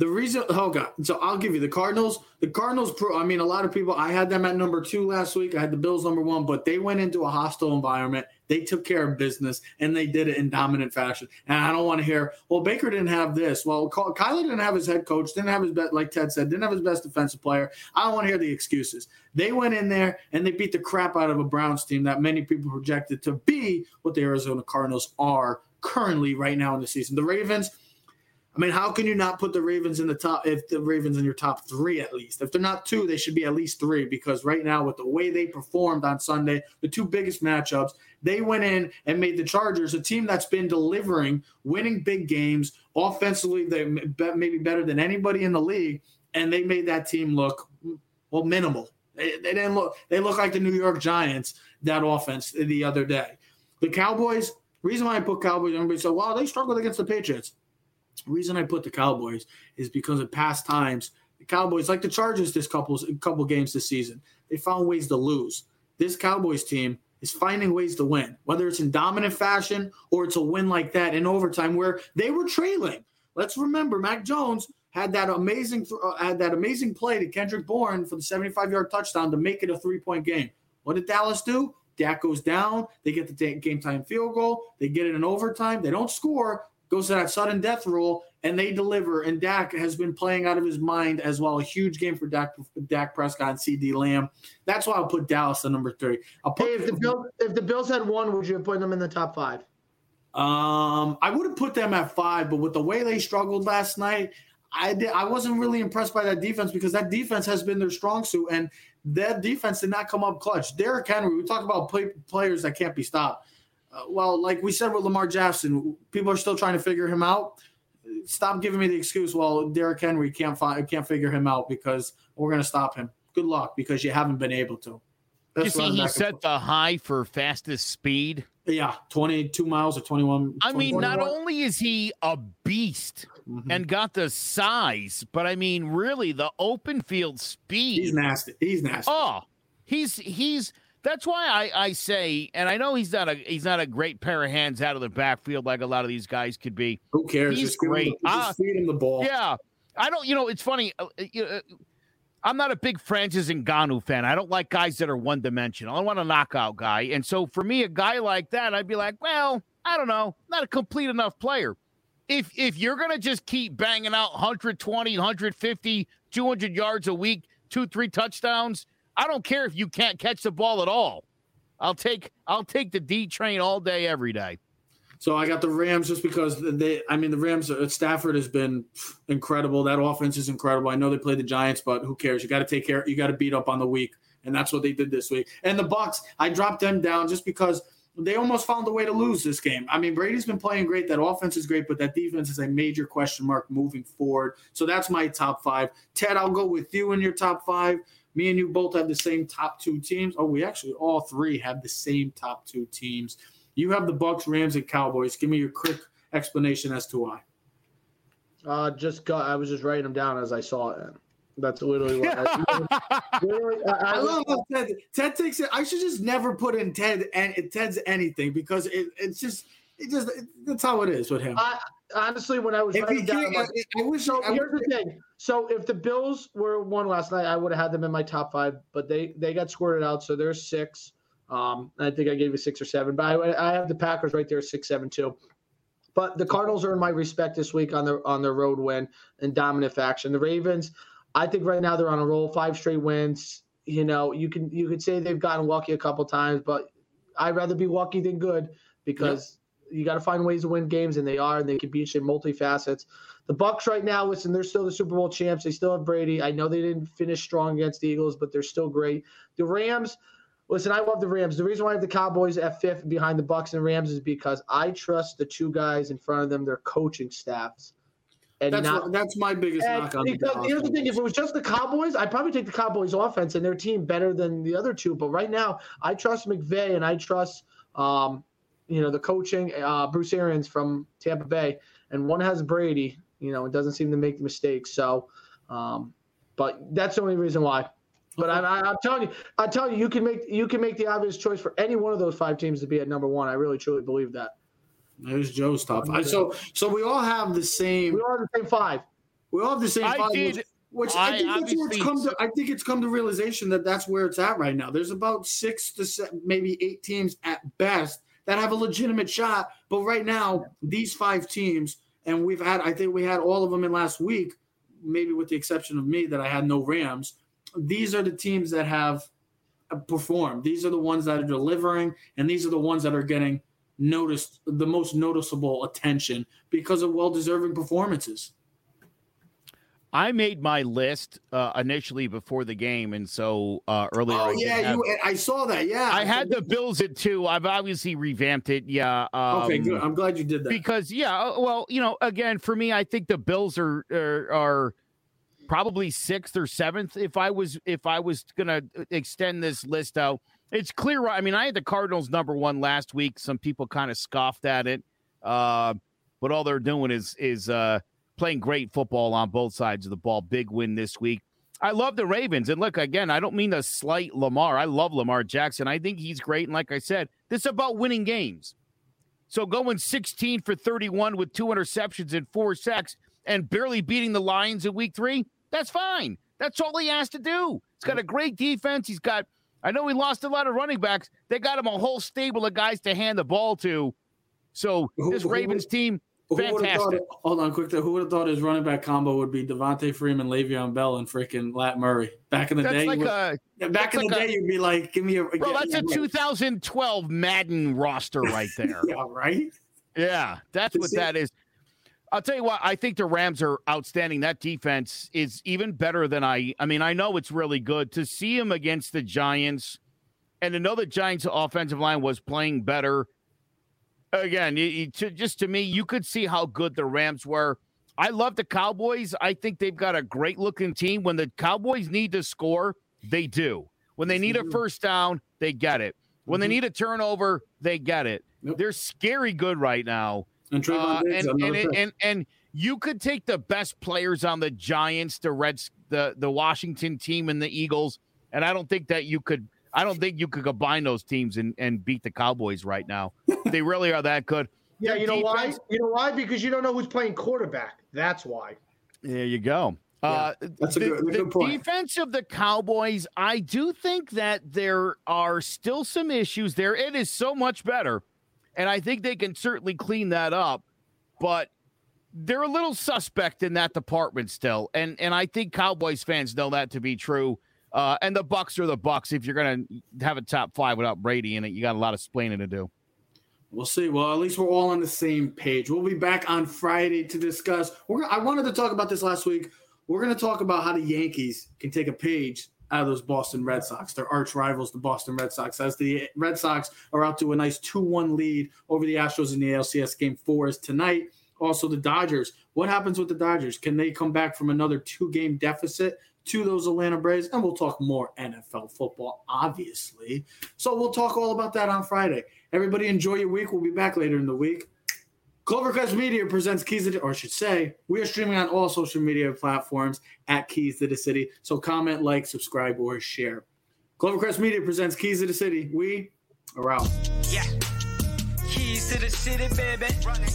The reason, oh god, so I'll give you the Cardinals. The Cardinals. I mean, a lot of people. I had them at number two last week. I had the Bills number one, but they went into a hostile environment. They took care of business and they did it in dominant fashion. And I don't want to hear, well, Baker didn't have this. Well, Ky- Kyler didn't have his head coach. Didn't have his best, like Ted said, didn't have his best defensive player. I don't want to hear the excuses. They went in there and they beat the crap out of a Browns team that many people projected to be what the Arizona Cardinals are currently right now in the season. The Ravens. I mean, how can you not put the Ravens in the top if the Ravens in your top three at least? If they're not two, they should be at least three because right now, with the way they performed on Sunday, the two biggest matchups, they went in and made the Chargers a team that's been delivering, winning big games offensively. They maybe better than anybody in the league, and they made that team look well minimal. They, they didn't look. They look like the New York Giants that offense the other day. The Cowboys. Reason why I put Cowboys, everybody said, "Wow, they struggled against the Patriots." The reason I put the Cowboys is because of past times, the Cowboys, like the Chargers, this couple couple games this season, they found ways to lose. This Cowboys team is finding ways to win, whether it's in dominant fashion or it's a win like that in overtime where they were trailing. Let's remember, Mac Jones had that amazing uh, had that amazing play to Kendrick Bourne for the 75 yard touchdown to make it a three point game. What did Dallas do? Dak goes down. They get the game time field goal. They get it in overtime. They don't score. Goes to that sudden death rule, and they deliver. And Dak has been playing out of his mind as well. A huge game for Dak, Dak Prescott and CeeDee Lamb. That's why I'll put Dallas at number three. I'll put Hey, if the Bills if the Bills had one, would you have put them in the top five? Um, I would have put them at five, but with the way they struggled last night, I did, I wasn't really impressed by that defense because that defense has been their strong suit, and that defense did not come up clutch. Derrick Henry, we talk about play, players that can't be stopped. Uh, well, like we said with Lamar Jackson, people are still trying to figure him out. Stop giving me the excuse. Well, Derrick Henry can't find, can't figure him out because we're going to stop him. Good luck because you haven't been able to. You see, he set the high for fastest speed. yeah, twenty-two miles or twenty-one. I mean, 21. not only is he a beast Mhm. and got the size, but I mean, really, the open field speed. he's nasty. He's nasty. Oh, he's he's. That's why I, I say, and I know he's not a he's not a great pair of hands out of the backfield like a lot of these guys could be. Who cares? He's just him the- great. just Ah, feed him the ball. Yeah, I don't. You know, it's funny. uh, you know, I'm not a big Francis Ngannou fan. I don't like guys that are one dimensional. I want a knockout guy, and so for me, a guy like that, I'd be like, well, I don't know, not a complete enough player. If if you're gonna just keep banging out 120, 150, 200 yards a week, two, three touchdowns, I don't care if you can't catch the ball at all. I'll take I'll take the D train all day, every day. So I got the Rams just because they. I mean, the Rams. uh, Stafford has been incredible. That offense is incredible. I know they played the Giants, but who cares? You got to take care. You got to beat up on the week and that's what they did this week. And the Bucks, I dropped them down just because they almost found a way to lose this game. I mean, Brady's been playing great. That offense is great, but that defense is a major question mark moving forward. So that's my top five. Ted, I'll go with you in your top five. Me and you both have the same top two teams. Oh, we actually all three have the same top two teams. You have the Bucks, Rams, and Cowboys. Give me your quick explanation as to why. Uh, just got. I was just writing them down as I saw it. That's literally what I, literally, I, I, I love Ted. Ted takes it. I should just never put in Ted and Ted's anything because it, it's just it just it, that's how it is with him. I, honestly, when I was if writing down, like, I, wish. So here's the thing. So if the Bills were one last night, I would have had them in my top five, but they they got squirted out, so there's six. Um, I think I gave you six or seven, but I, I have the Packers right there, six, seven, two. But the Cardinals are in my respect this week on their on their road win and dominant faction. The Ravens, I think right now they're on a roll, five straight wins. You know, you can you could say they've gotten lucky a couple times, but I'd rather be lucky than good because yep. you got to find ways to win games, and they are, and they can beat you in multifacets. The Bucks right now, listen, they're still the Super Bowl champs. They still have Brady. I know they didn't finish strong against the Eagles, but they're still great. The Rams, listen, I love the Rams. The reason why I have the Cowboys at fifth behind the Bucks and Rams is because I trust the two guys in front of them, their coaching staffs. And that's not, what, that's my biggest knock on because the, the other thing, if it was just the Cowboys, I'd probably take the Cowboys offense and their team better than the other two. But right now, I trust McVay and I trust, um, you know, the coaching, uh, Bruce Arians from Tampa Bay, and one has Brady. You know, it doesn't seem to make mistakes. So, um, but that's the only reason why. But I, am telling you, I tell you, you can make you can make the obvious choice for any one of those five teams to be at number one. I really truly believe that. There's Joe's top five. So so we all have the same. We all have the same five. We all have the same I five. Did, which, which I, I, think that's where it's come to. I think it's come to realization that that's where it's at right now. There's about six to seven, maybe eight teams at best that have a legitimate shot. But right now, these five teams, and we've had, I think we had all of them in last week, maybe with the exception of me that I had no Rams. These are the teams that have uh, performed. These are the ones that are delivering, and these are the ones that are getting noticed the most noticeable attention because of well-deserving performances. I made my list uh, initially before the game, and so uh, earlier. Oh I yeah, you. I saw that. Yeah, I had the Bills at two. I've obviously revamped it. Yeah. Um, okay, good. I'm glad you did that because yeah. Uh, well, you know, again, for me, I think the Bills are are, are probably sixth or seventh if I was if I was gonna extend this list out. It's clear. I mean, I had the Cardinals number one last week. Some people kind of scoffed at it, uh, but all they're doing is is uh, playing great football on both sides of the ball. Big win this week. I love the Ravens, and look again. I don't mean to slight Lamar. I love Lamar Jackson. I think he's great, and like I said, this is about winning games. So going 16 for 31 with two interceptions and four sacks, and barely beating the Lions in Week Three. That's fine. That's all he has to do. He's got a great defense. He's got I know we lost a lot of running backs. They got him a whole stable of guys to hand the ball to. So this Ravens team, fantastic. Thought, hold on, quick. Who would have thought his running back combo would be Devonta Freeman, Le'Veon Bell, and freaking Lat Murray? Back in the that's day, like would, a, yeah, back in the day, you'd be like, "Give me a bro." That's a 2012 Madden roster right there. yeah, right. Yeah, that's what that is. I'll tell you what, I think the Rams are outstanding. That defense is even better than I. I mean, I know it's really good to see him against the Giants and to know the Giants' offensive line was playing better. Again, to, just to me, you could see how good the Rams were. I love the Cowboys. I think they've got a great looking team. When the Cowboys need to score, they do. When they need a first down, they get it. When they mm-hmm. need a turnover, they get it. Yep. They're scary good right now. And, uh, and, and, and, and, and you could take the best players on the Giants, the Reds, the the Washington team, and the Eagles, and I don't think that you could – I don't think you could combine those teams and, and beat the Cowboys right now. they really are that good. Yeah, Their you know defense, why? You know why? Because you don't know who's playing quarterback. That's why. There you go. Yeah, uh, that's a good, the, good point. defense of the Cowboys, I do think that there are still some issues there. It is so much better, and I think they can certainly clean that up. But they're a little suspect in that department still, and and I think Cowboys fans know that to be true. Uh, and the Bucks are the Bucks. If you're going to have a top five without Brady in it, you got a lot of splaining to do. We'll see. Well, at least we're all on the same page. We'll be back on Friday to discuss. We're, I wanted to talk about this last week. We're going to talk about how the Yankees can take a page out of those Boston Red Sox. Their arch rivals, the Boston Red Sox, as the Red Sox are out to a nice 2 1 lead over the Astros in the ALCS game four is tonight. Also, the Dodgers. What happens with the Dodgers? Can they come back from another two game deficit to those Atlanta Braves? And we'll talk more NFL football, obviously. So we'll talk all about that on Friday. Everybody enjoy your week. We'll be back later in the week. Clovercrest Media presents Keys to, or I should say, we are streaming on all social media platforms at Keys to the City. So comment, like, subscribe, or share. Clovercrest Media presents Keys to the City. We are out. Yeah. Keys to the city, baby.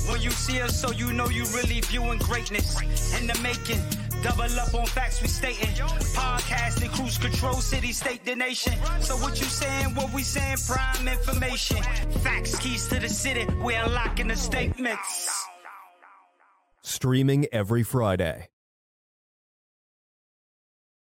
When you see us, so you know you really viewing greatness in the making. Double up on facts we stating. Podcasting, cruise control, city, state, the nation. So what you saying, what we saying, prime information. Facts, keys to the city, we unlocking the statements. Streaming every Friday.